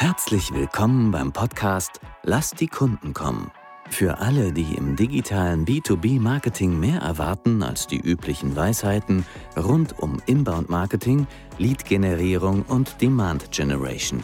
Herzlich willkommen beim Podcast Lass die Kunden kommen. Für alle, die im digitalen B2B-Marketing mehr erwarten als die üblichen Weisheiten rund um Inbound-Marketing, Lead-Generierung und Demand-Generation.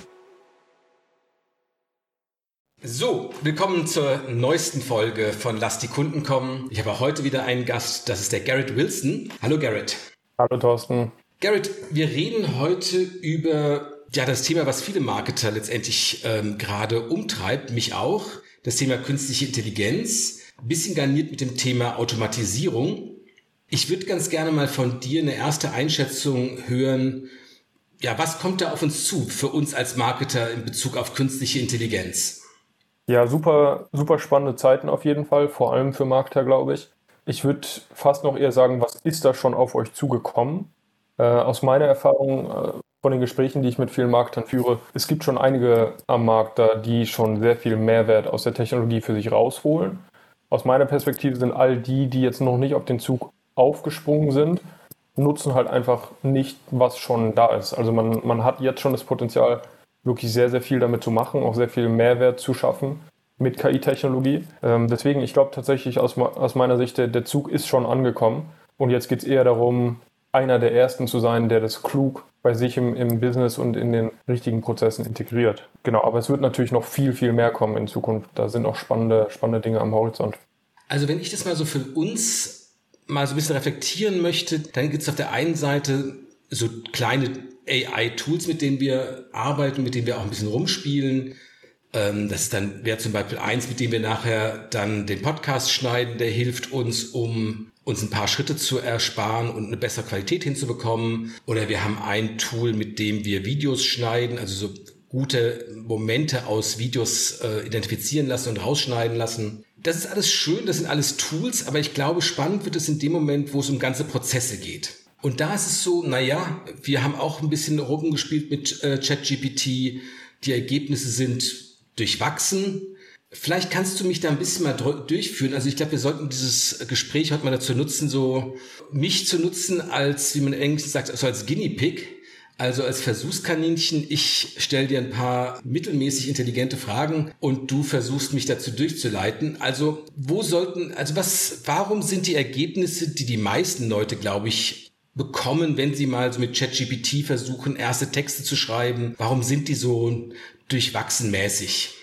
So, willkommen zur neuesten Folge von Lass die Kunden kommen. Ich habe heute wieder einen Gast, das ist der Garrett Wilson. Hallo Garrett. Hallo Thorsten. Garrett, wir reden heute über ja, das Thema, was viele Marketer letztendlich ähm, gerade umtreibt, mich auch, das Thema künstliche Intelligenz, ein bisschen garniert mit dem Thema Automatisierung. Ich würde ganz gerne mal von dir eine erste Einschätzung hören. Ja, was kommt da auf uns zu für uns als Marketer in Bezug auf künstliche Intelligenz? Ja, super, super spannende Zeiten auf jeden Fall, vor allem für Marketer, glaube ich. Ich würde fast noch eher sagen, was ist da schon auf euch zugekommen? Äh, aus meiner Erfahrung äh, von den Gesprächen, die ich mit vielen Marketern führe, es gibt schon einige am Markt da, die schon sehr viel Mehrwert aus der Technologie für sich rausholen. Aus meiner Perspektive sind all die, die jetzt noch nicht auf den Zug aufgesprungen sind, nutzen halt einfach nicht, was schon da ist. Also man, man hat jetzt schon das Potenzial, wirklich sehr, sehr viel damit zu machen, auch sehr viel Mehrwert zu schaffen mit KI-Technologie. Ähm, deswegen, ich glaube tatsächlich aus, aus meiner Sicht, der, der Zug ist schon angekommen. Und jetzt geht es eher darum, einer der Ersten zu sein, der das klug bei sich im, im Business und in den richtigen Prozessen integriert. Genau, aber es wird natürlich noch viel, viel mehr kommen in Zukunft. Da sind auch spannende, spannende Dinge am Horizont. Also wenn ich das mal so für uns mal so ein bisschen reflektieren möchte, dann gibt es auf der einen Seite so kleine AI-Tools, mit denen wir arbeiten, mit denen wir auch ein bisschen rumspielen. Ähm, das dann wäre zum Beispiel eins, mit dem wir nachher dann den Podcast schneiden, der hilft uns, um uns ein paar Schritte zu ersparen und eine bessere Qualität hinzubekommen. Oder wir haben ein Tool, mit dem wir Videos schneiden, also so gute Momente aus Videos äh, identifizieren lassen und rausschneiden lassen. Das ist alles schön, das sind alles Tools, aber ich glaube, spannend wird es in dem Moment, wo es um ganze Prozesse geht. Und da ist es so, naja, wir haben auch ein bisschen rumgespielt mit äh, ChatGPT. Die Ergebnisse sind durchwachsen. Vielleicht kannst du mich da ein bisschen mal durchführen. Also ich glaube, wir sollten dieses Gespräch heute mal dazu nutzen, so mich zu nutzen als, wie man Englisch sagt, also als Guinea Pig. Also als Versuchskaninchen, ich stelle dir ein paar mittelmäßig intelligente Fragen und du versuchst mich dazu durchzuleiten. Also wo sollten, also was, warum sind die Ergebnisse, die die meisten Leute, glaube ich, bekommen, wenn sie mal so mit ChatGPT versuchen, erste Texte zu schreiben, warum sind die so durchwachsenmäßig?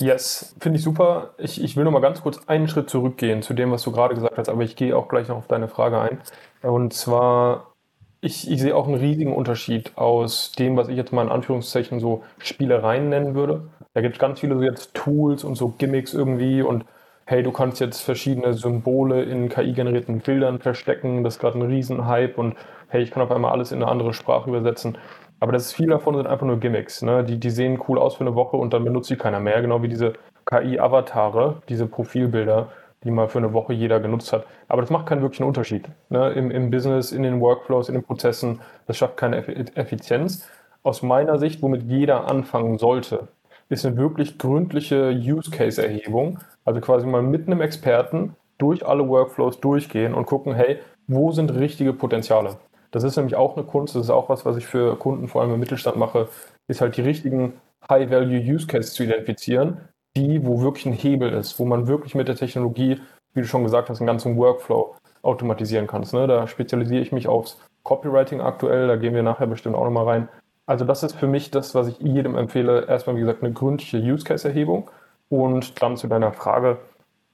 Yes, finde ich super. Ich, ich will noch mal ganz kurz einen Schritt zurückgehen zu dem, was du gerade gesagt hast, aber ich gehe auch gleich noch auf deine Frage ein. Und zwar, ich, ich sehe auch einen riesigen Unterschied aus dem, was ich jetzt mal in Anführungszeichen so Spielereien nennen würde. Da gibt es ganz viele so jetzt Tools und so Gimmicks irgendwie und hey, du kannst jetzt verschiedene Symbole in KI-generierten Bildern verstecken, das ist gerade ein Riesenhype und hey, ich kann auf einmal alles in eine andere Sprache übersetzen. Aber das ist viel davon sind einfach nur Gimmicks. Ne? Die, die sehen cool aus für eine Woche und dann benutzt sie keiner mehr. Genau wie diese KI-Avatare, diese Profilbilder, die mal für eine Woche jeder genutzt hat. Aber das macht keinen wirklichen Unterschied. Ne? Im, Im Business, in den Workflows, in den Prozessen, das schafft keine Effizienz. Aus meiner Sicht, womit jeder anfangen sollte, ist eine wirklich gründliche Use-Case-Erhebung. Also quasi mal mit einem Experten durch alle Workflows durchgehen und gucken, hey, wo sind richtige Potenziale? Das ist nämlich auch eine Kunst, das ist auch was, was ich für Kunden vor allem im Mittelstand mache, ist halt die richtigen High-Value-Use-Cases zu identifizieren, die, wo wirklich ein Hebel ist, wo man wirklich mit der Technologie, wie du schon gesagt hast, einen ganzen Workflow automatisieren kannst. Ne? Da spezialisiere ich mich aufs Copywriting aktuell, da gehen wir nachher bestimmt auch nochmal rein. Also das ist für mich das, was ich jedem empfehle. Erstmal, wie gesagt, eine gründliche Use-Case-Erhebung und dann zu deiner Frage,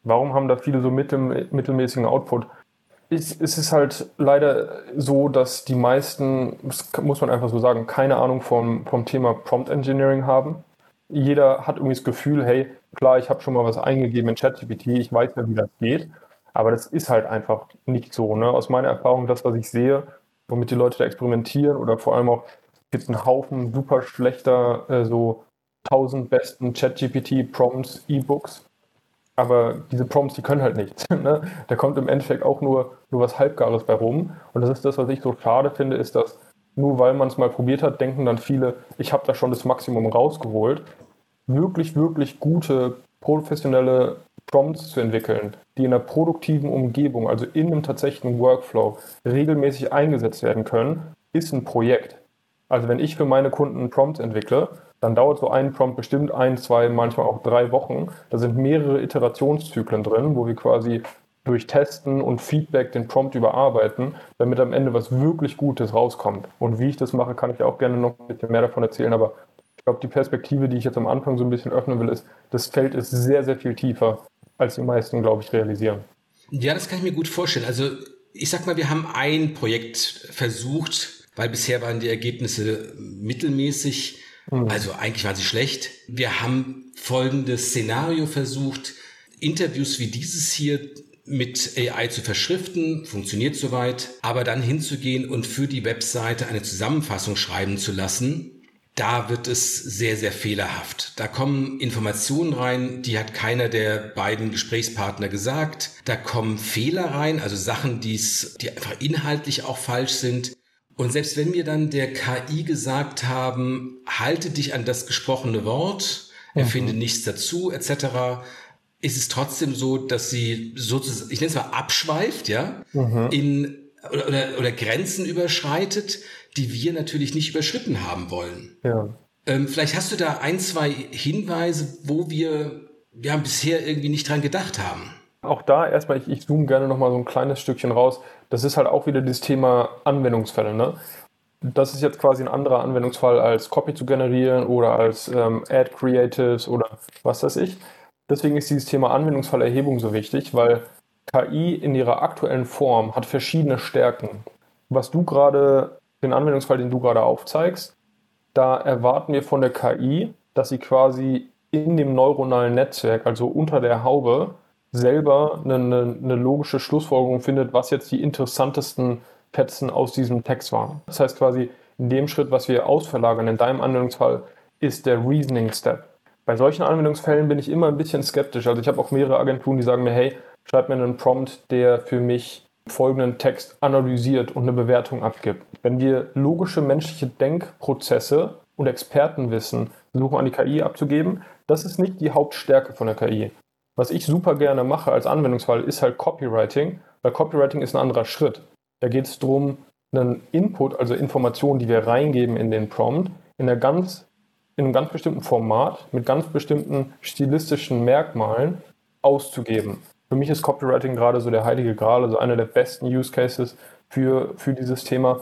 warum haben da viele so mittel, mittelmäßigen Output? Es ist halt leider so, dass die meisten, muss man einfach so sagen, keine Ahnung vom, vom Thema Prompt Engineering haben. Jeder hat irgendwie das Gefühl, hey, klar, ich habe schon mal was eingegeben in ChatGPT, ich weiß ja, wie das geht. Aber das ist halt einfach nicht so. Ne? Aus meiner Erfahrung, das, was ich sehe, womit die Leute da experimentieren oder vor allem auch, gibt es einen Haufen super schlechter, äh, so 1000 besten ChatGPT-Prompts, E-Books aber diese Prompts, die können halt nichts. Ne? Da kommt im Endeffekt auch nur, nur was Halbgares bei rum. Und das ist das, was ich so schade finde, ist, dass nur weil man es mal probiert hat, denken dann viele, ich habe da schon das Maximum rausgeholt. Wirklich, wirklich gute, professionelle Prompts zu entwickeln, die in einer produktiven Umgebung, also in einem tatsächlichen Workflow, regelmäßig eingesetzt werden können, ist ein Projekt. Also wenn ich für meine Kunden Prompts entwickle, dann dauert so ein Prompt bestimmt ein, zwei, manchmal auch drei Wochen. Da sind mehrere Iterationszyklen drin, wo wir quasi durch Testen und Feedback den Prompt überarbeiten, damit am Ende was wirklich Gutes rauskommt. Und wie ich das mache, kann ich auch gerne noch ein bisschen mehr davon erzählen, aber ich glaube, die Perspektive, die ich jetzt am Anfang so ein bisschen öffnen will, ist, das Feld ist sehr, sehr viel tiefer, als die meisten, glaube ich, realisieren. Ja, das kann ich mir gut vorstellen. Also ich sag mal, wir haben ein Projekt versucht, weil bisher waren die Ergebnisse mittelmäßig, mhm. also eigentlich waren sie schlecht. Wir haben folgendes Szenario versucht, Interviews wie dieses hier mit AI zu verschriften, funktioniert soweit, aber dann hinzugehen und für die Webseite eine Zusammenfassung schreiben zu lassen, da wird es sehr, sehr fehlerhaft. Da kommen Informationen rein, die hat keiner der beiden Gesprächspartner gesagt. Da kommen Fehler rein, also Sachen, die einfach inhaltlich auch falsch sind. Und selbst wenn wir dann der KI gesagt haben, halte dich an das gesprochene Wort, erfinde mhm. nichts dazu, etc., ist es trotzdem so, dass sie sozusagen, ich nenne es mal abschweift, ja, mhm. in oder, oder, oder Grenzen überschreitet, die wir natürlich nicht überschritten haben wollen. Ja. Ähm, vielleicht hast du da ein, zwei Hinweise, wo wir, wir haben bisher irgendwie nicht dran gedacht haben. Auch da erstmal, ich, ich zoome gerne nochmal so ein kleines Stückchen raus. Das ist halt auch wieder das Thema Anwendungsfälle. Ne? Das ist jetzt quasi ein anderer Anwendungsfall als Copy zu generieren oder als ähm, Ad Creatives oder was weiß ich. Deswegen ist dieses Thema Anwendungsfallerhebung so wichtig, weil KI in ihrer aktuellen Form hat verschiedene Stärken. Was du gerade, den Anwendungsfall, den du gerade aufzeigst, da erwarten wir von der KI, dass sie quasi in dem neuronalen Netzwerk, also unter der Haube, selber eine, eine, logische Schlussfolgerung findet, was jetzt die interessantesten Fetzen aus diesem Text waren. Das heißt quasi, in dem Schritt, was wir ausverlagern, in deinem Anwendungsfall, ist der Reasoning Step. Bei solchen Anwendungsfällen bin ich immer ein bisschen skeptisch. Also ich habe auch mehrere Agenturen, die sagen mir, hey, schreib mir einen Prompt, der für mich folgenden Text analysiert und eine Bewertung abgibt. Wenn wir logische menschliche Denkprozesse und Expertenwissen versuchen an die KI abzugeben, das ist nicht die Hauptstärke von der KI. Was ich super gerne mache als Anwendungsfall ist halt Copywriting, weil Copywriting ist ein anderer Schritt. Da geht es darum, einen Input, also Informationen, die wir reingeben in den Prompt, in einer ganz in einem ganz bestimmten Format mit ganz bestimmten stilistischen Merkmalen auszugeben. Für mich ist Copywriting gerade so der heilige Gral, also einer der besten Use Cases für, für dieses Thema.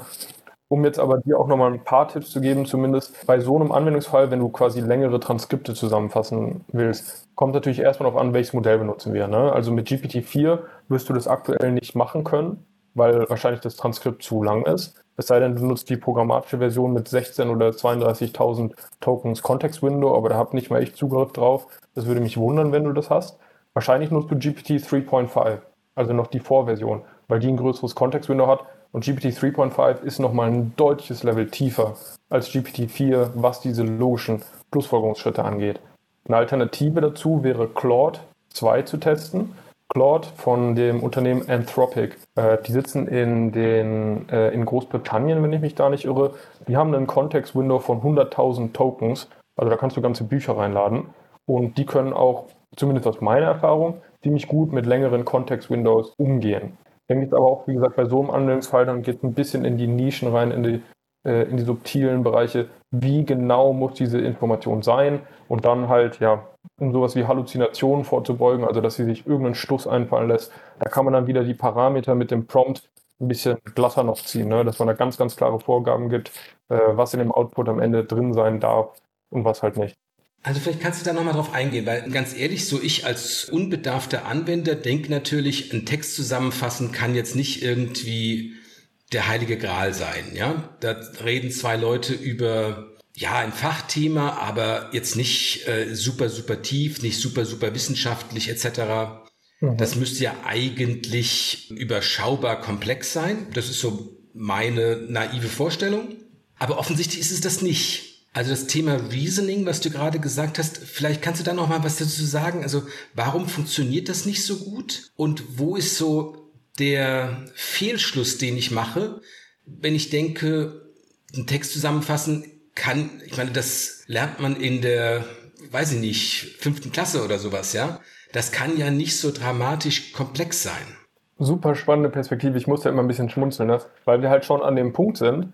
Um jetzt aber dir auch nochmal ein paar Tipps zu geben, zumindest bei so einem Anwendungsfall, wenn du quasi längere Transkripte zusammenfassen willst, kommt natürlich erstmal darauf an, welches Modell benutzen wir. Ne? Also mit GPT-4 wirst du das aktuell nicht machen können, weil wahrscheinlich das Transkript zu lang ist. Es sei denn, du nutzt die programmatische Version mit 16 oder 32.000 Tokens Context Window, aber da habt nicht mal ich Zugriff drauf. Das würde mich wundern, wenn du das hast. Wahrscheinlich nutzt du GPT 3.5, also noch die Vorversion, weil die ein größeres Context Window hat. Und GPT 3.5 ist nochmal ein deutliches Level tiefer als GPT 4, was diese logischen Schlussfolgerungsschritte angeht. Eine Alternative dazu wäre Claude 2 zu testen. Claude von dem Unternehmen Anthropic. Äh, die sitzen in, den, äh, in Großbritannien, wenn ich mich da nicht irre. Die haben einen Context-Window von 100.000 Tokens. Also da kannst du ganze Bücher reinladen. Und die können auch, zumindest aus meiner Erfahrung, ziemlich gut mit längeren Context-Windows umgehen. Ich denke jetzt aber auch, wie gesagt, bei so einem Anwendungsfall, dann geht es ein bisschen in die Nischen rein, in die, äh, in die subtilen Bereiche. Wie genau muss diese Information sein? Und dann halt, ja, um sowas wie Halluzinationen vorzubeugen, also dass sie sich irgendeinen Schluss einfallen lässt. Da kann man dann wieder die Parameter mit dem Prompt ein bisschen glatter noch ziehen, ne? dass man da ganz, ganz klare Vorgaben gibt, äh, was in dem Output am Ende drin sein darf und was halt nicht. Also vielleicht kannst du da nochmal drauf eingehen, weil ganz ehrlich, so ich als unbedarfter Anwender denke natürlich, einen Text zusammenfassen kann jetzt nicht irgendwie der heilige Gral sein. Ja, da reden zwei Leute über ja, ein Fachthema, aber jetzt nicht äh, super, super tief, nicht super, super wissenschaftlich etc. Mhm. Das müsste ja eigentlich überschaubar komplex sein. Das ist so meine naive Vorstellung. Aber offensichtlich ist es das nicht. Also das Thema Reasoning, was du gerade gesagt hast, vielleicht kannst du da noch mal was dazu sagen. Also warum funktioniert das nicht so gut? Und wo ist so der Fehlschluss, den ich mache, wenn ich denke, einen Text zusammenfassen kann, ich meine, das lernt man in der, weiß ich nicht, fünften Klasse oder sowas, ja. Das kann ja nicht so dramatisch komplex sein. Super spannende Perspektive. Ich muss ja immer ein bisschen schmunzeln, ne? weil wir halt schon an dem Punkt sind,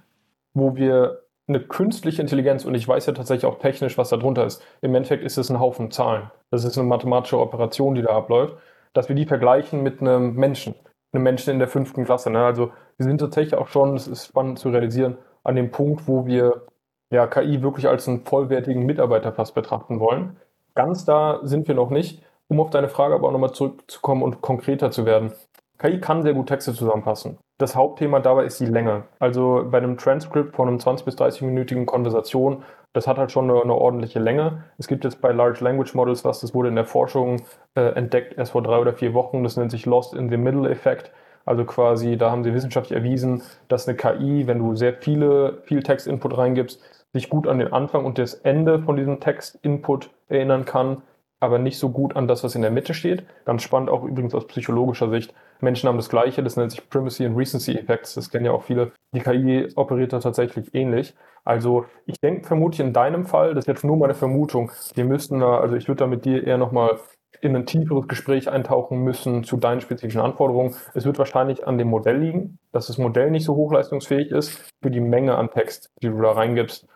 wo wir eine künstliche Intelligenz, und ich weiß ja tatsächlich auch technisch, was da drunter ist. Im Endeffekt ist es ein Haufen Zahlen. Das ist eine mathematische Operation, die da abläuft, dass wir die vergleichen mit einem Menschen, einem Menschen in der fünften Klasse. Ne? Also wir sind tatsächlich auch schon, es ist spannend zu realisieren, an dem Punkt, wo wir ja, KI wirklich als einen vollwertigen Mitarbeiter fast betrachten wollen. Ganz da sind wir noch nicht. Um auf deine Frage aber auch nochmal zurückzukommen und konkreter zu werden. KI kann sehr gut Texte zusammenfassen. Das Hauptthema dabei ist die Länge. Also bei einem Transcript von einem 20- bis 30-minütigen Konversation, das hat halt schon eine, eine, ordentliche Länge. Es gibt jetzt bei Large Language Models was, das wurde in der Forschung äh, entdeckt, erst vor drei oder vier Wochen. Das nennt sich Lost in the Middle Effect. Also quasi, da haben sie wissenschaftlich erwiesen, dass eine KI, wenn du sehr viele, viel Text-Input reingibst, sich gut an den Anfang und das Ende von diesem Text-Input erinnern kann aber nicht so gut an das, was in der Mitte steht. Ganz spannend auch übrigens aus psychologischer Sicht. Menschen haben das Gleiche, das nennt sich Primacy and Recency Effects. Das kennen ja auch viele. Die KI operiert da tatsächlich ähnlich. Also ich denke vermutlich in deinem Fall, das ist jetzt nur meine Vermutung, wir müssten da, also ich würde da mit dir eher nochmal in ein tieferes Gespräch eintauchen müssen zu deinen spezifischen Anforderungen. Es wird wahrscheinlich an dem Modell liegen, dass das Modell nicht so hochleistungsfähig ist für die Menge an Text, die du da reingibst.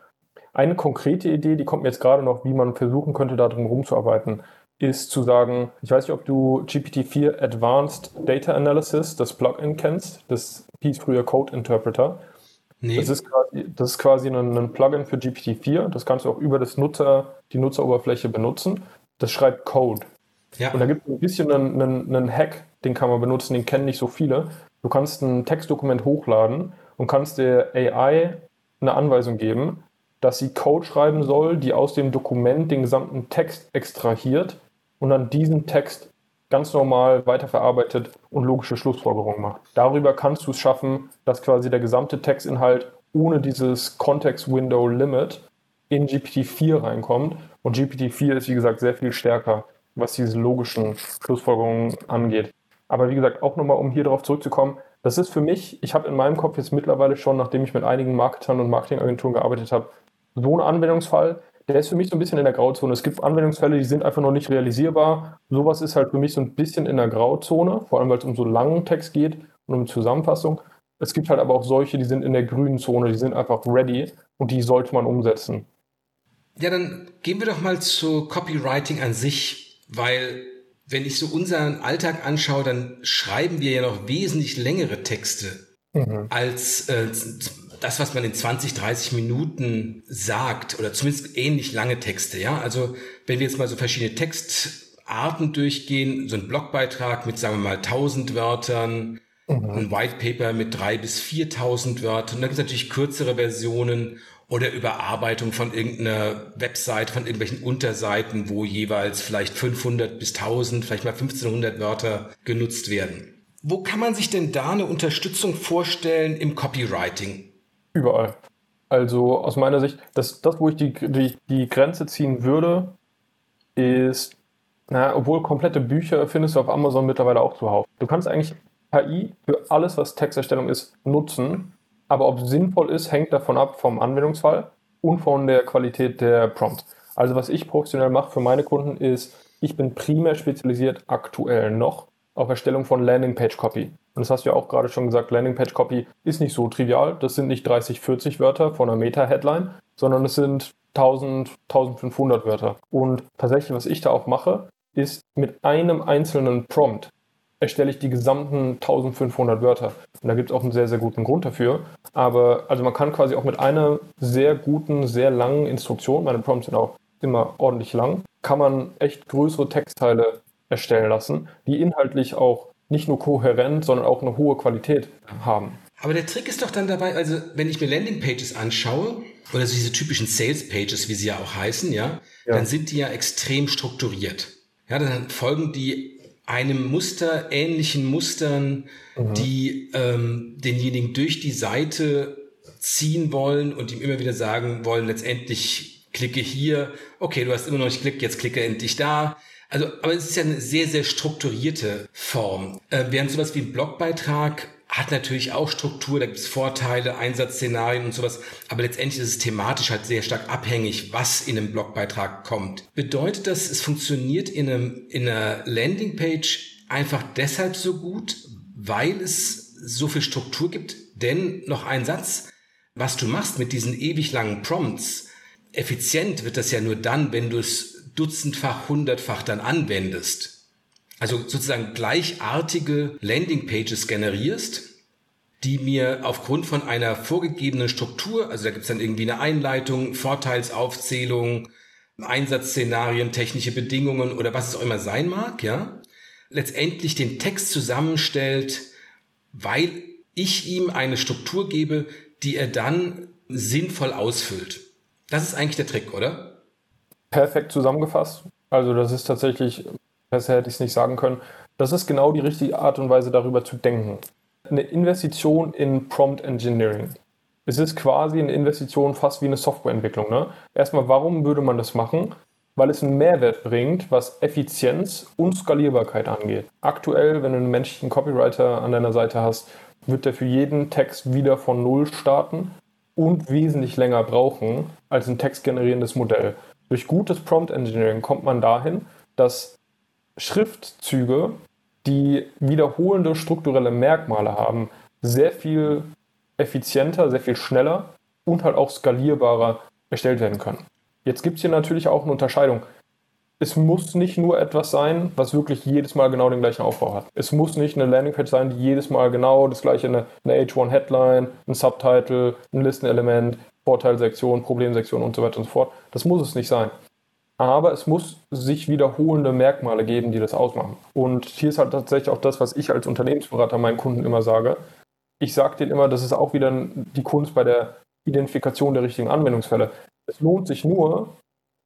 Eine konkrete Idee, die kommt mir jetzt gerade noch, wie man versuchen könnte, da drum rumzuarbeiten, ist zu sagen, ich weiß nicht, ob du GPT-4 Advanced Data Analysis, das Plugin kennst. Das hieß früher Code Interpreter. Nee. Das ist quasi, das ist quasi ein, ein Plugin für GPT-4. Das kannst du auch über das Nutzer, die Nutzeroberfläche benutzen. Das schreibt Code. Ja. Und da gibt es ein bisschen einen, einen, einen Hack, den kann man benutzen, den kennen nicht so viele. Du kannst ein Textdokument hochladen und kannst der AI eine Anweisung geben, dass sie Code schreiben soll, die aus dem Dokument den gesamten Text extrahiert und dann diesen Text ganz normal weiterverarbeitet und logische Schlussfolgerungen macht. Darüber kannst du es schaffen, dass quasi der gesamte Textinhalt ohne dieses Context Window Limit in GPT-4 reinkommt. Und GPT-4 ist, wie gesagt, sehr viel stärker, was diese logischen Schlussfolgerungen angeht. Aber wie gesagt, auch nochmal, um hier darauf zurückzukommen, das ist für mich, ich habe in meinem Kopf jetzt mittlerweile schon, nachdem ich mit einigen Marketern und Marketingagenturen gearbeitet habe, so ein Anwendungsfall, der ist für mich so ein bisschen in der Grauzone. Es gibt Anwendungsfälle, die sind einfach noch nicht realisierbar. Sowas ist halt für mich so ein bisschen in der Grauzone, vor allem weil es um so langen Text geht und um Zusammenfassung. Es gibt halt aber auch solche, die sind in der grünen Zone, die sind einfach ready und die sollte man umsetzen. Ja, dann gehen wir doch mal zu Copywriting an sich, weil wenn ich so unseren Alltag anschaue, dann schreiben wir ja noch wesentlich längere Texte mhm. als äh, das, was man in 20, 30 Minuten sagt oder zumindest ähnlich lange Texte. Ja, also wenn wir jetzt mal so verschiedene Textarten durchgehen, so ein Blogbeitrag mit, sagen wir mal, 1000 Wörtern, mhm. ein White Paper mit 3 bis 4000 Wörtern, dann gibt es natürlich kürzere Versionen oder Überarbeitung von irgendeiner Website, von irgendwelchen Unterseiten, wo jeweils vielleicht 500 bis 1000, vielleicht mal 1500 Wörter genutzt werden. Wo kann man sich denn da eine Unterstützung vorstellen im Copywriting? Überall. Also aus meiner Sicht, das, das wo ich die, die, die Grenze ziehen würde, ist, naja, obwohl komplette Bücher findest du auf Amazon mittlerweile auch zuhauf. Du kannst eigentlich KI für alles, was Texterstellung ist, nutzen, aber ob es sinnvoll ist, hängt davon ab vom Anwendungsfall und von der Qualität der Prompts. Also was ich professionell mache für meine Kunden ist, ich bin primär spezialisiert aktuell noch auf Erstellung von Landingpage-Copy. Und das hast du ja auch gerade schon gesagt, Landingpage-Copy ist nicht so trivial. Das sind nicht 30, 40 Wörter von einer Meta-Headline, sondern es sind 1000, 1500 Wörter. Und tatsächlich, was ich da auch mache, ist mit einem einzelnen Prompt erstelle ich die gesamten 1500 Wörter. Und da gibt es auch einen sehr, sehr guten Grund dafür. Aber also man kann quasi auch mit einer sehr guten, sehr langen Instruktion, meine Prompts sind auch immer ordentlich lang, kann man echt größere Textteile erstellen lassen, die inhaltlich auch nicht nur kohärent, sondern auch eine hohe Qualität haben. Aber der Trick ist doch dann dabei, also wenn ich mir Landingpages anschaue, oder so diese typischen Sales Pages, wie sie ja auch heißen, ja, ja, dann sind die ja extrem strukturiert. Ja, dann folgen die einem Muster, ähnlichen Mustern, mhm. die ähm, denjenigen durch die Seite ziehen wollen und ihm immer wieder sagen wollen, letztendlich klicke hier, okay, du hast immer noch nicht geklickt, jetzt klicke endlich da. Also, aber es ist ja eine sehr, sehr strukturierte Form. Äh, während sowas wie ein Blogbeitrag hat natürlich auch Struktur, da gibt es Vorteile, Einsatzszenarien und sowas, aber letztendlich ist es thematisch halt sehr stark abhängig, was in einem Blogbeitrag kommt. Bedeutet das, es funktioniert in, einem, in einer Landingpage einfach deshalb so gut, weil es so viel Struktur gibt? Denn noch ein Satz, was du machst mit diesen ewig langen Prompts, effizient wird das ja nur dann, wenn du es dutzendfach, hundertfach dann anwendest. Also sozusagen gleichartige Landingpages generierst, die mir aufgrund von einer vorgegebenen Struktur, also da gibt es dann irgendwie eine Einleitung, Vorteilsaufzählung, Einsatzszenarien, technische Bedingungen oder was es auch immer sein mag, ja, letztendlich den Text zusammenstellt, weil ich ihm eine Struktur gebe, die er dann sinnvoll ausfüllt. Das ist eigentlich der Trick, oder? Perfekt zusammengefasst. Also das ist tatsächlich, besser hätte ich es nicht sagen können. Das ist genau die richtige Art und Weise, darüber zu denken. Eine Investition in Prompt Engineering. Es ist quasi eine Investition fast wie eine Softwareentwicklung. Ne? Erstmal, warum würde man das machen? Weil es einen Mehrwert bringt, was Effizienz und Skalierbarkeit angeht. Aktuell, wenn du einen menschlichen Copywriter an deiner Seite hast, wird der für jeden Text wieder von Null starten und wesentlich länger brauchen als ein textgenerierendes Modell. Durch gutes Prompt Engineering kommt man dahin, dass Schriftzüge, die wiederholende strukturelle Merkmale haben, sehr viel effizienter, sehr viel schneller und halt auch skalierbarer erstellt werden können. Jetzt gibt es hier natürlich auch eine Unterscheidung es muss nicht nur etwas sein, was wirklich jedes Mal genau den gleichen Aufbau hat. Es muss nicht eine Landingpage sein, die jedes Mal genau das gleiche, eine, eine H1-Headline, ein Subtitle, ein Listenelement, Vorteilsektion, Problemsektion und so weiter und so fort. Das muss es nicht sein. Aber es muss sich wiederholende Merkmale geben, die das ausmachen. Und hier ist halt tatsächlich auch das, was ich als Unternehmensberater meinen Kunden immer sage. Ich sage denen immer, das ist auch wieder die Kunst bei der Identifikation der richtigen Anwendungsfälle. Es lohnt sich nur,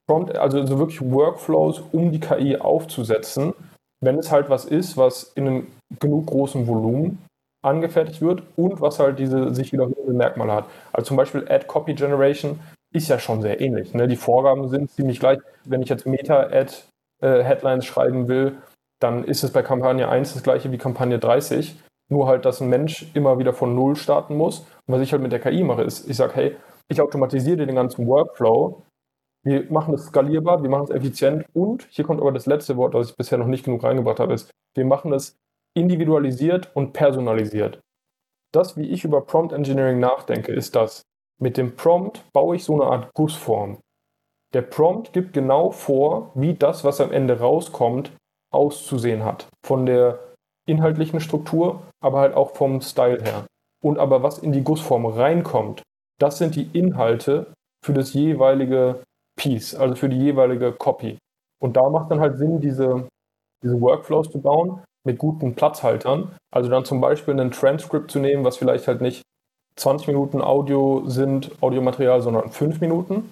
also so wirklich Workflows, um die KI aufzusetzen, wenn es halt was ist, was in einem genug großen Volumen angefertigt wird und was halt diese sich wiederholenden Merkmale hat. Also zum Beispiel Ad Copy Generation ist ja schon sehr ähnlich. Ne? Die Vorgaben sind ziemlich gleich. Wenn ich jetzt Meta-Ad äh, schreiben will, dann ist es bei Kampagne 1 das gleiche wie Kampagne 30. Nur halt, dass ein Mensch immer wieder von Null starten muss. Und was ich halt mit der KI mache, ist, ich sage, hey, ich automatisiere den ganzen Workflow wir machen es skalierbar, wir machen es effizient und, hier kommt aber das letzte Wort, das ich bisher noch nicht genug reingebracht habe, ist, wir machen es individualisiert und personalisiert. Das, wie ich über Prompt Engineering nachdenke, ist das, mit dem Prompt baue ich so eine Art Gussform. Der Prompt gibt genau vor, wie das, was am Ende rauskommt, auszusehen hat. Von der inhaltlichen Struktur, aber halt auch vom Style her. Und aber was in die Gussform reinkommt, das sind die Inhalte für das jeweilige Piece, also für die jeweilige Copy. Und da macht dann halt Sinn, diese, diese Workflows zu bauen mit guten Platzhaltern. Also dann zum Beispiel ein Transcript zu nehmen, was vielleicht halt nicht 20 Minuten Audio sind, Audiomaterial, sondern 5 Minuten.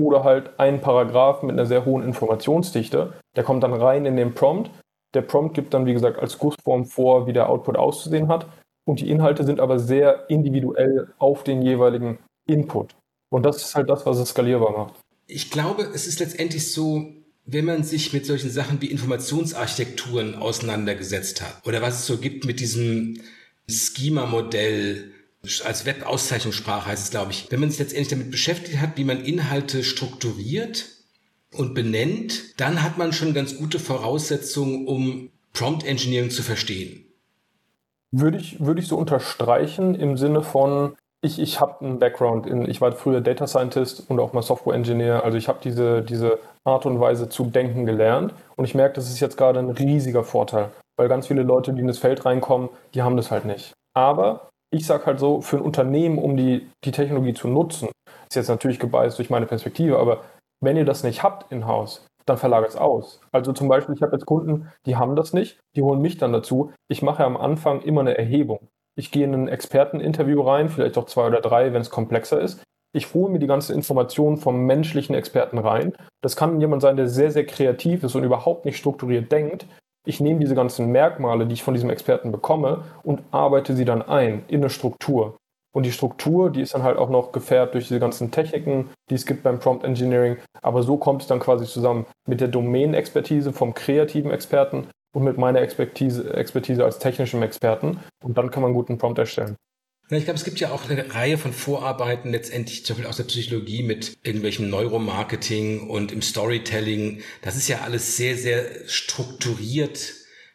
Oder halt ein Paragraph mit einer sehr hohen Informationsdichte. Der kommt dann rein in den Prompt. Der Prompt gibt dann, wie gesagt, als Gussform vor, wie der Output auszusehen hat. Und die Inhalte sind aber sehr individuell auf den jeweiligen Input. Und das ist halt das, was es skalierbar macht ich glaube, es ist letztendlich so, wenn man sich mit solchen Sachen wie Informationsarchitekturen auseinandergesetzt hat oder was es so gibt mit diesem Schema-Modell, als Web-Auszeichnungssprache heißt es, glaube ich, wenn man sich letztendlich damit beschäftigt hat, wie man Inhalte strukturiert und benennt, dann hat man schon ganz gute Voraussetzungen, um Prompt Engineering zu verstehen. Würde ich, würde ich so unterstreichen im Sinne von, ich, ich habe einen Background in, ich war früher Data Scientist und auch mal Software Engineer. Also ich habe diese, diese Art und Weise zu denken gelernt und ich merke, das ist jetzt gerade ein riesiger Vorteil, weil ganz viele Leute, die in das Feld reinkommen, die haben das halt nicht. Aber ich sage halt so, für ein Unternehmen, um die, die Technologie zu nutzen, ist jetzt natürlich gebeißt durch meine Perspektive, aber wenn ihr das nicht habt in-house, dann verlagert es aus. Also zum Beispiel, ich habe jetzt Kunden, die haben das nicht, die holen mich dann dazu. Ich mache am Anfang immer eine Erhebung. Ich gehe in ein Experteninterview rein, vielleicht auch zwei oder drei, wenn es komplexer ist. Ich hole mir die ganzen Informationen vom menschlichen Experten rein. Das kann jemand sein, der sehr, sehr kreativ ist und überhaupt nicht strukturiert denkt. Ich nehme diese ganzen Merkmale, die ich von diesem Experten bekomme, und arbeite sie dann ein in eine Struktur. Und die Struktur, die ist dann halt auch noch gefärbt durch diese ganzen Techniken, die es gibt beim Prompt Engineering. Aber so kommt es dann quasi zusammen mit der Domänenexpertise vom kreativen Experten und mit meiner Expertise, Expertise als technischem Experten. Und dann kann man einen guten Prompt erstellen. Ich glaube, es gibt ja auch eine Reihe von Vorarbeiten letztendlich, zum Beispiel aus der Psychologie mit irgendwelchem Neuromarketing und im Storytelling. Das ist ja alles sehr, sehr strukturiert,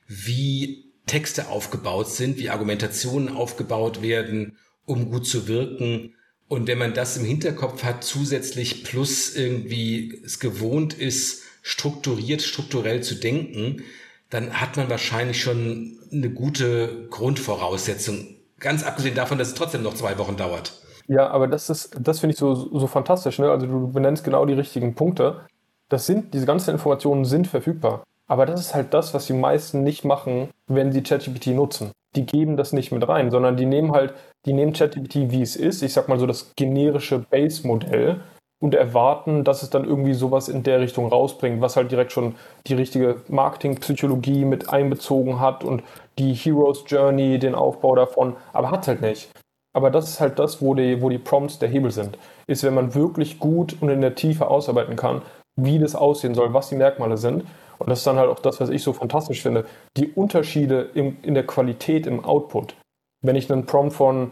wie Texte aufgebaut sind, wie Argumentationen aufgebaut werden, um gut zu wirken. Und wenn man das im Hinterkopf hat, zusätzlich plus irgendwie es gewohnt ist, strukturiert, strukturell zu denken, dann hat man wahrscheinlich schon eine gute Grundvoraussetzung. Ganz abgesehen davon, dass es trotzdem noch zwei Wochen dauert. Ja, aber das ist, das finde ich so, so fantastisch. Ne? Also du benennst genau die richtigen Punkte. Das sind, diese ganzen Informationen sind verfügbar. Aber das ist halt das, was die meisten nicht machen, wenn sie ChatGPT nutzen. Die geben das nicht mit rein, sondern die nehmen halt, die nehmen ChatGPT wie es ist, ich sag mal so das generische Base-Modell und erwarten, dass es dann irgendwie sowas in der Richtung rausbringt, was halt direkt schon die richtige Marketingpsychologie mit einbezogen hat und die Heroes Journey, den Aufbau davon, aber hat halt nicht. Aber das ist halt das, wo die, wo die Prompts der Hebel sind. Ist, wenn man wirklich gut und in der Tiefe ausarbeiten kann, wie das aussehen soll, was die Merkmale sind. Und das ist dann halt auch das, was ich so fantastisch finde. Die Unterschiede im, in der Qualität im Output. Wenn ich einen Prompt von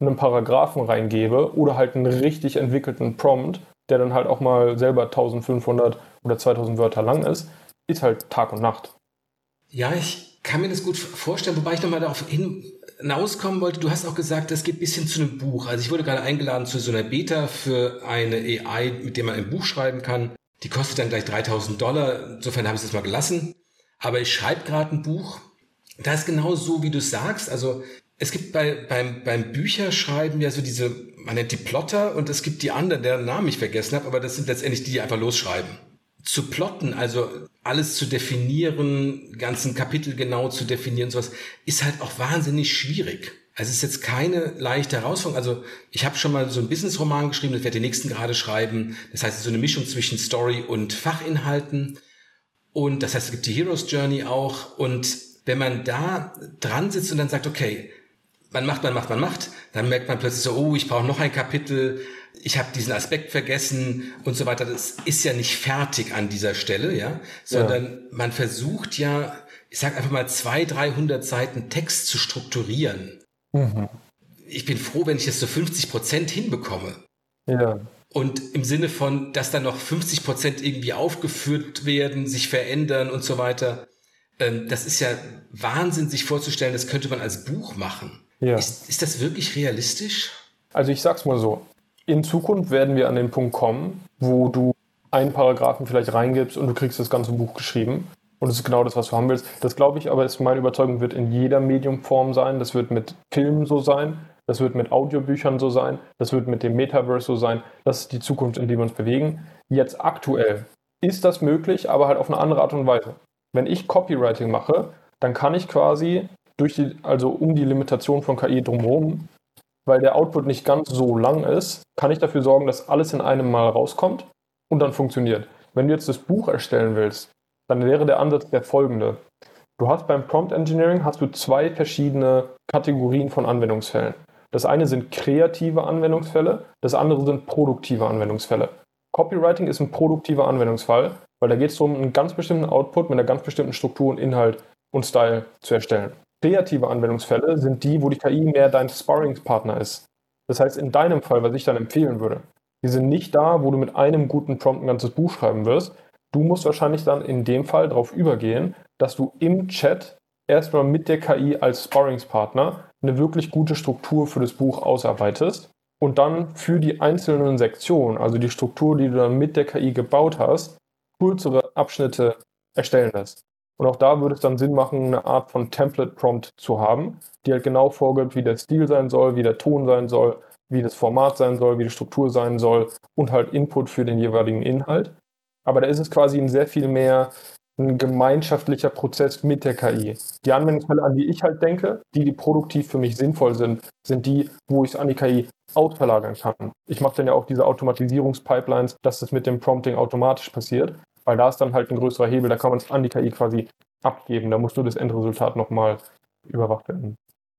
einem Paragraphen reingebe oder halt einen richtig entwickelten Prompt, der dann halt auch mal selber 1500 oder 2000 Wörter lang ist, ist halt Tag und Nacht. Ja, ich kann mir das gut vorstellen, wobei ich nochmal darauf hinauskommen wollte. Du hast auch gesagt, es geht bisschen zu einem Buch. Also ich wurde gerade eingeladen zu so einer Beta für eine AI, mit der man ein Buch schreiben kann. Die kostet dann gleich 3000 Dollar. Insofern habe ich es mal gelassen. Aber ich schreibe gerade ein Buch. Da ist genau so, wie du sagst. Also es gibt bei, beim, beim Bücherschreiben ja so diese, man nennt die Plotter und es gibt die anderen, deren Namen ich vergessen habe, aber das sind letztendlich die, die einfach losschreiben. Zu plotten, also alles zu definieren, ganzen Kapitel genau zu definieren, sowas, ist halt auch wahnsinnig schwierig. Also es ist jetzt keine leichte Herausforderung. Also ich habe schon mal so einen Business-Roman geschrieben, das werde den nächsten gerade schreiben. Das heißt, so eine Mischung zwischen Story und Fachinhalten. Und das heißt, es gibt die Hero's Journey auch. Und wenn man da dran sitzt und dann sagt, okay, man macht, man macht, man macht, dann merkt man plötzlich so, oh, ich brauche noch ein Kapitel, ich habe diesen Aspekt vergessen und so weiter. Das ist ja nicht fertig an dieser Stelle, ja, sondern ja. man versucht ja, ich sag einfach mal zwei, dreihundert Seiten Text zu strukturieren. Mhm. Ich bin froh, wenn ich das so 50 Prozent hinbekomme. Ja. Und im Sinne von, dass dann noch 50 Prozent irgendwie aufgeführt werden, sich verändern und so weiter. Ähm, das ist ja Wahnsinn, sich vorzustellen, das könnte man als Buch machen. Ja. Ist, ist das wirklich realistisch? Also ich sag's mal so. In Zukunft werden wir an den Punkt kommen, wo du einen Paragraphen vielleicht reingibst und du kriegst das ganze Buch geschrieben. Und das ist genau das, was du haben willst. Das glaube ich aber, ist meine Überzeugung, wird in jeder Mediumform sein. Das wird mit Filmen so sein. Das wird mit Audiobüchern so sein. Das wird mit dem Metaverse so sein. Das ist die Zukunft, in die wir uns bewegen. Jetzt aktuell ist das möglich, aber halt auf eine andere Art und Weise. Wenn ich Copywriting mache, dann kann ich quasi durch die, also um die Limitation von KI drumherum, weil der Output nicht ganz so lang ist, kann ich dafür sorgen, dass alles in einem Mal rauskommt und dann funktioniert. Wenn du jetzt das Buch erstellen willst, dann wäre der Ansatz der folgende. Du hast beim Prompt Engineering hast du zwei verschiedene Kategorien von Anwendungsfällen. Das eine sind kreative Anwendungsfälle, das andere sind produktive Anwendungsfälle. Copywriting ist ein produktiver Anwendungsfall, weil da geht es darum, einen ganz bestimmten Output mit einer ganz bestimmten Struktur und Inhalt und Style zu erstellen. Kreative Anwendungsfälle sind die, wo die KI mehr dein Sparringspartner ist. Das heißt, in deinem Fall, was ich dann empfehlen würde, die sind nicht da, wo du mit einem guten Prompt ein ganzes Buch schreiben wirst. Du musst wahrscheinlich dann in dem Fall darauf übergehen, dass du im Chat erstmal mit der KI als Sparringspartner eine wirklich gute Struktur für das Buch ausarbeitest und dann für die einzelnen Sektionen, also die Struktur, die du dann mit der KI gebaut hast, kürzere Abschnitte erstellen lässt. Und auch da würde es dann Sinn machen, eine Art von Template-Prompt zu haben, die halt genau vorgibt, wie der Stil sein soll, wie der Ton sein soll, wie das Format sein soll, wie die Struktur sein soll und halt Input für den jeweiligen Inhalt. Aber da ist es quasi ein sehr viel mehr ein gemeinschaftlicher Prozess mit der KI. Die Anwendungsfälle, an die ich halt denke, die, die produktiv für mich sinnvoll sind, sind die, wo ich es an die KI ausverlagern kann. Ich mache dann ja auch diese Automatisierungspipelines, dass das mit dem Prompting automatisch passiert. Weil da ist dann halt ein größerer Hebel, da kann man es an die KI quasi abgeben. Da musst du das Endresultat nochmal überwacht werden.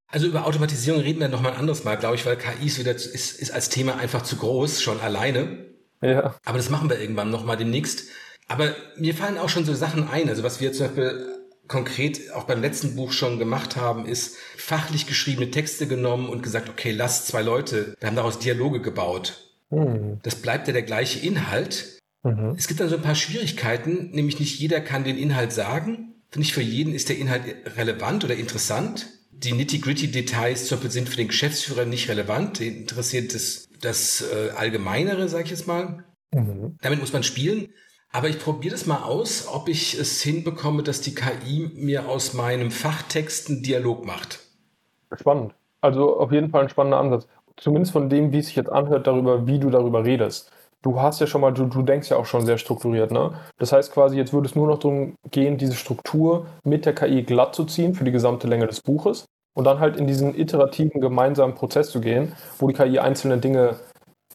Also über Automatisierung reden wir nochmal ein anderes Mal, glaube ich, weil KI ist, wieder, ist, ist als Thema einfach zu groß, schon alleine. Ja. Aber das machen wir irgendwann nochmal demnächst. Aber mir fallen auch schon so Sachen ein. Also was wir zum Beispiel konkret auch beim letzten Buch schon gemacht haben, ist fachlich geschriebene Texte genommen und gesagt, okay, lass zwei Leute, wir haben daraus Dialoge gebaut. Hm. Das bleibt ja der gleiche Inhalt, Mhm. Es gibt dann so ein paar Schwierigkeiten, nämlich nicht jeder kann den Inhalt sagen. Nicht für jeden ist der Inhalt relevant oder interessant. Die nitty-gritty Details zum Beispiel sind für den Geschäftsführer nicht relevant. Den interessiert das das äh, Allgemeinere, sag ich jetzt mal. Mhm. Damit muss man spielen. Aber ich probiere das mal aus, ob ich es hinbekomme, dass die KI mir aus meinem Fachtext einen Dialog macht. Spannend. Also auf jeden Fall ein spannender Ansatz. Zumindest von dem, wie es sich jetzt anhört, darüber, wie du darüber redest. Du hast ja schon mal, du, du denkst ja auch schon sehr strukturiert, ne? Das heißt quasi, jetzt würde es nur noch darum gehen, diese Struktur mit der KI glatt zu ziehen für die gesamte Länge des Buches und dann halt in diesen iterativen gemeinsamen Prozess zu gehen, wo die KI einzelne Dinge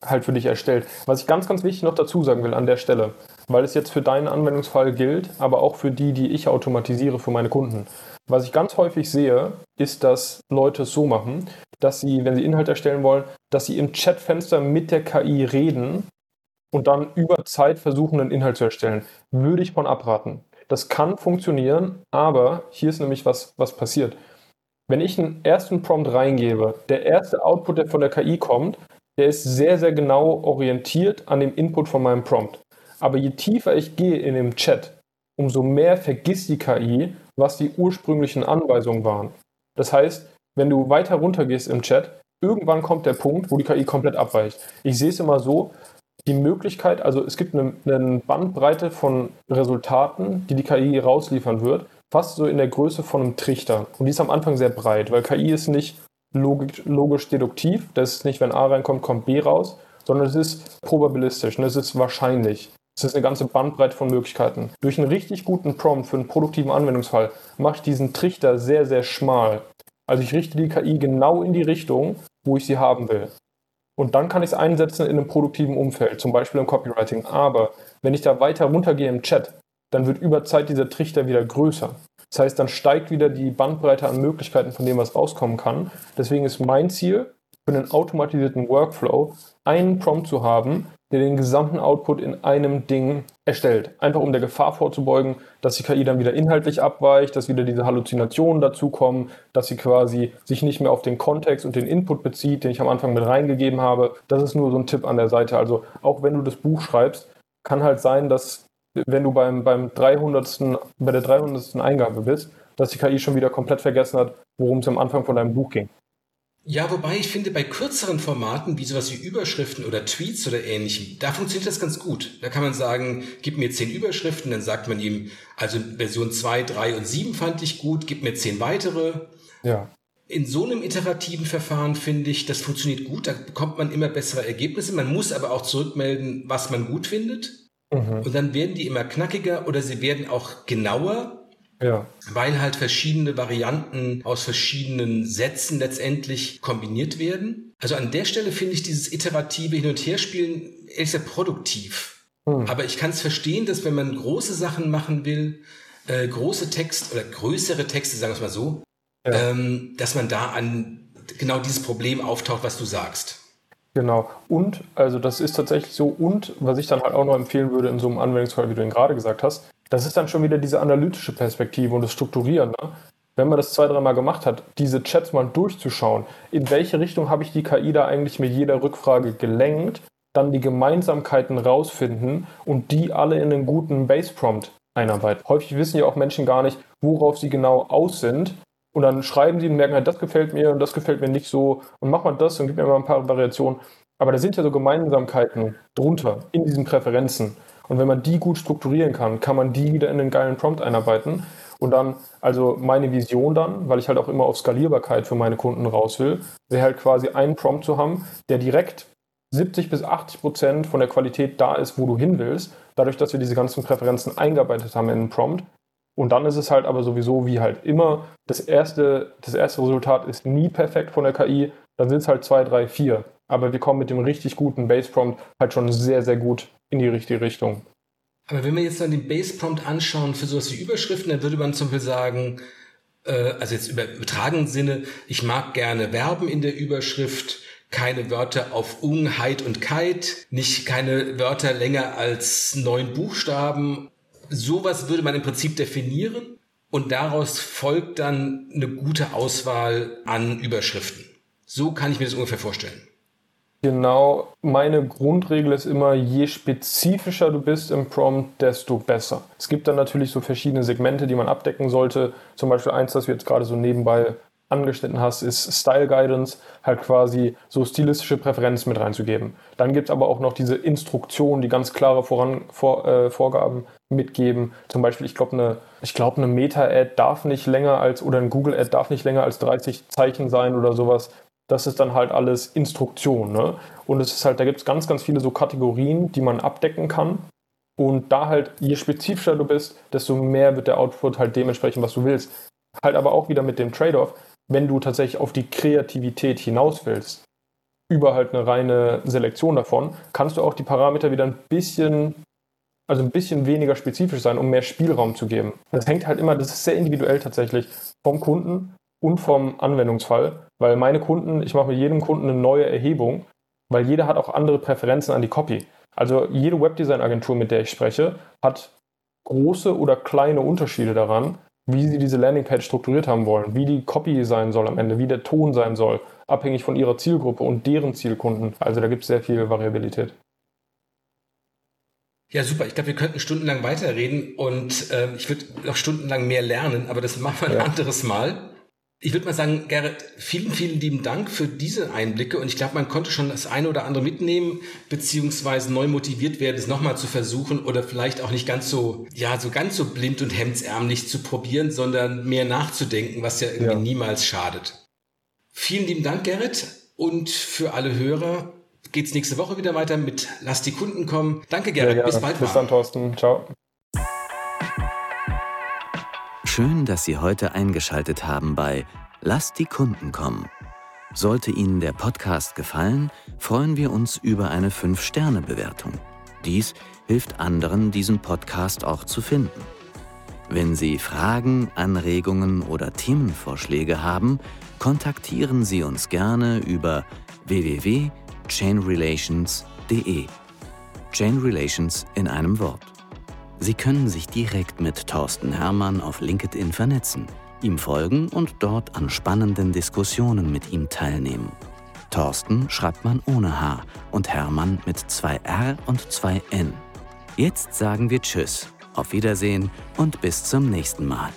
halt für dich erstellt. Was ich ganz, ganz wichtig noch dazu sagen will an der Stelle, weil es jetzt für deinen Anwendungsfall gilt, aber auch für die, die ich automatisiere für meine Kunden. Was ich ganz häufig sehe, ist, dass Leute es so machen, dass sie, wenn sie Inhalt erstellen wollen, dass sie im Chatfenster mit der KI reden und dann über Zeit versuchen, einen Inhalt zu erstellen. Würde ich von abraten. Das kann funktionieren, aber hier ist nämlich was, was passiert. Wenn ich einen ersten Prompt reingebe, der erste Output, der von der KI kommt, der ist sehr, sehr genau orientiert an dem Input von meinem Prompt. Aber je tiefer ich gehe in dem Chat, umso mehr vergisst die KI, was die ursprünglichen Anweisungen waren. Das heißt, wenn du weiter runter gehst im Chat, irgendwann kommt der Punkt, wo die KI komplett abweicht. Ich sehe es immer so, die Möglichkeit, also es gibt eine, eine Bandbreite von Resultaten, die die KI rausliefern wird, fast so in der Größe von einem Trichter. Und die ist am Anfang sehr breit, weil KI ist nicht logisch, logisch deduktiv. Das ist nicht, wenn A reinkommt, kommt B raus, sondern es ist probabilistisch es ist wahrscheinlich. Es ist eine ganze Bandbreite von Möglichkeiten. Durch einen richtig guten Prompt für einen produktiven Anwendungsfall mache ich diesen Trichter sehr, sehr schmal. Also ich richte die KI genau in die Richtung, wo ich sie haben will. Und dann kann ich es einsetzen in einem produktiven Umfeld, zum Beispiel im Copywriting. Aber wenn ich da weiter runtergehe im Chat, dann wird über Zeit dieser Trichter wieder größer. Das heißt, dann steigt wieder die Bandbreite an Möglichkeiten, von dem was rauskommen kann. Deswegen ist mein Ziel, für einen automatisierten Workflow einen Prompt zu haben, der den gesamten Output in einem Ding erstellt. Einfach um der Gefahr vorzubeugen, dass die KI dann wieder inhaltlich abweicht, dass wieder diese Halluzinationen dazukommen, dass sie quasi sich nicht mehr auf den Kontext und den Input bezieht, den ich am Anfang mit reingegeben habe. Das ist nur so ein Tipp an der Seite. Also auch wenn du das Buch schreibst, kann halt sein, dass wenn du beim, beim 300. bei der 300. Eingabe bist, dass die KI schon wieder komplett vergessen hat, worum es am Anfang von deinem Buch ging. Ja, wobei ich finde, bei kürzeren Formaten, wie sowas wie Überschriften oder Tweets oder ähnlichem, da funktioniert das ganz gut. Da kann man sagen, gib mir zehn Überschriften, dann sagt man ihm, also Version 2, 3 und 7 fand ich gut, gib mir zehn weitere. Ja. In so einem iterativen Verfahren finde ich, das funktioniert gut, da bekommt man immer bessere Ergebnisse. Man muss aber auch zurückmelden, was man gut findet. Mhm. Und dann werden die immer knackiger oder sie werden auch genauer ja. Weil halt verschiedene Varianten aus verschiedenen Sätzen letztendlich kombiniert werden. Also an der Stelle finde ich dieses iterative Hin- und Herspielen ehrlich gesagt produktiv. Hm. Aber ich kann es verstehen, dass wenn man große Sachen machen will, äh, große Texte oder größere Texte, sagen wir es mal so, ja. ähm, dass man da an genau dieses Problem auftaucht, was du sagst. Genau. Und, also das ist tatsächlich so. Und was ich dann halt auch noch empfehlen würde in so einem Anwendungsfall, wie du ihn gerade gesagt hast, das ist dann schon wieder diese analytische Perspektive und das Strukturieren. Ne? Wenn man das zwei, dreimal gemacht hat, diese Chats mal durchzuschauen, in welche Richtung habe ich die KI da eigentlich mit jeder Rückfrage gelenkt, dann die Gemeinsamkeiten rausfinden und die alle in einen guten Base-Prompt einarbeiten. Häufig wissen ja auch Menschen gar nicht, worauf sie genau aus sind. Und dann schreiben sie und merken halt, das gefällt mir und das gefällt mir nicht so und mach mal das und gib mir mal ein paar Variationen. Aber da sind ja so Gemeinsamkeiten drunter in diesen Präferenzen. Und wenn man die gut strukturieren kann, kann man die wieder in einen geilen Prompt einarbeiten. Und dann, also meine Vision dann, weil ich halt auch immer auf Skalierbarkeit für meine Kunden raus will, wäre halt quasi einen Prompt zu haben, der direkt 70 bis 80 Prozent von der Qualität da ist, wo du hin willst, dadurch, dass wir diese ganzen Präferenzen eingearbeitet haben in einen Prompt. Und dann ist es halt aber sowieso wie halt immer, das erste, das erste Resultat ist nie perfekt von der KI, dann sind es halt zwei, drei, vier. Aber wir kommen mit dem richtig guten Base Prompt halt schon sehr, sehr gut in die richtige Richtung. Aber wenn wir jetzt dann den Base Prompt anschauen für sowas wie Überschriften, dann würde man zum Beispiel sagen, äh, also jetzt über übertragenen Sinne, ich mag gerne Verben in der Überschrift, keine Wörter auf Ungheit und Kite, nicht keine Wörter länger als neun Buchstaben. Sowas würde man im Prinzip definieren und daraus folgt dann eine gute Auswahl an Überschriften. So kann ich mir das ungefähr vorstellen. Genau, meine Grundregel ist immer, je spezifischer du bist im Prompt, desto besser. Es gibt dann natürlich so verschiedene Segmente, die man abdecken sollte. Zum Beispiel eins, das wir jetzt gerade so nebenbei angeschnitten hast, ist Style Guidance, halt quasi so stilistische Präferenzen mit reinzugeben. Dann gibt es aber auch noch diese Instruktionen, die ganz klare Voran, vor, äh, Vorgaben mitgeben. Zum Beispiel, ich glaube, eine, ich glaube, eine Meta-Ad darf nicht länger als, oder ein Google-Ad darf nicht länger als 30 Zeichen sein oder sowas. Das ist dann halt alles Instruktion. Ne? Und es ist halt, da gibt es ganz, ganz viele so Kategorien, die man abdecken kann. Und da halt, je spezifischer du bist, desto mehr wird der Output halt dementsprechend, was du willst. Halt aber auch wieder mit dem Trade-off, wenn du tatsächlich auf die Kreativität hinaus willst, über halt eine reine Selektion davon, kannst du auch die Parameter wieder ein bisschen, also ein bisschen weniger spezifisch sein, um mehr Spielraum zu geben. Das hängt halt immer, das ist sehr individuell tatsächlich vom Kunden und vom Anwendungsfall, weil meine Kunden, ich mache mit jedem Kunden eine neue Erhebung, weil jeder hat auch andere Präferenzen an die Copy. Also jede Webdesign-Agentur, mit der ich spreche, hat große oder kleine Unterschiede daran, wie sie diese Landingpage strukturiert haben wollen, wie die Copy sein soll am Ende, wie der Ton sein soll, abhängig von ihrer Zielgruppe und deren Zielkunden. Also da gibt es sehr viel Variabilität. Ja, super. Ich glaube, wir könnten stundenlang weiterreden und äh, ich würde noch stundenlang mehr lernen, aber das machen wir ein ja. anderes Mal. Ich würde mal sagen, Gerrit, vielen, vielen lieben Dank für diese Einblicke und ich glaube, man konnte schon das eine oder andere mitnehmen, beziehungsweise neu motiviert werden, es nochmal zu versuchen oder vielleicht auch nicht ganz so, ja, so ganz so blind und hemdsärmlich zu probieren, sondern mehr nachzudenken, was ja irgendwie ja. niemals schadet. Vielen lieben Dank, Gerrit, und für alle Hörer geht's nächste Woche wieder weiter mit Lass die Kunden kommen. Danke, Gerrit. Bis bald. Bis dann, Thorsten. Ciao. Schön, dass Sie heute eingeschaltet haben bei Lass die Kunden kommen. Sollte Ihnen der Podcast gefallen, freuen wir uns über eine 5-Sterne-Bewertung. Dies hilft anderen, diesen Podcast auch zu finden. Wenn Sie Fragen, Anregungen oder Themenvorschläge haben, kontaktieren Sie uns gerne über www.chainrelations.de. Chain Relations in einem Wort. Sie können sich direkt mit Thorsten Hermann auf LinkedIn vernetzen, ihm folgen und dort an spannenden Diskussionen mit ihm teilnehmen. Thorsten schreibt man ohne H und Hermann mit zwei R und zwei N. Jetzt sagen wir Tschüss, auf Wiedersehen und bis zum nächsten Mal.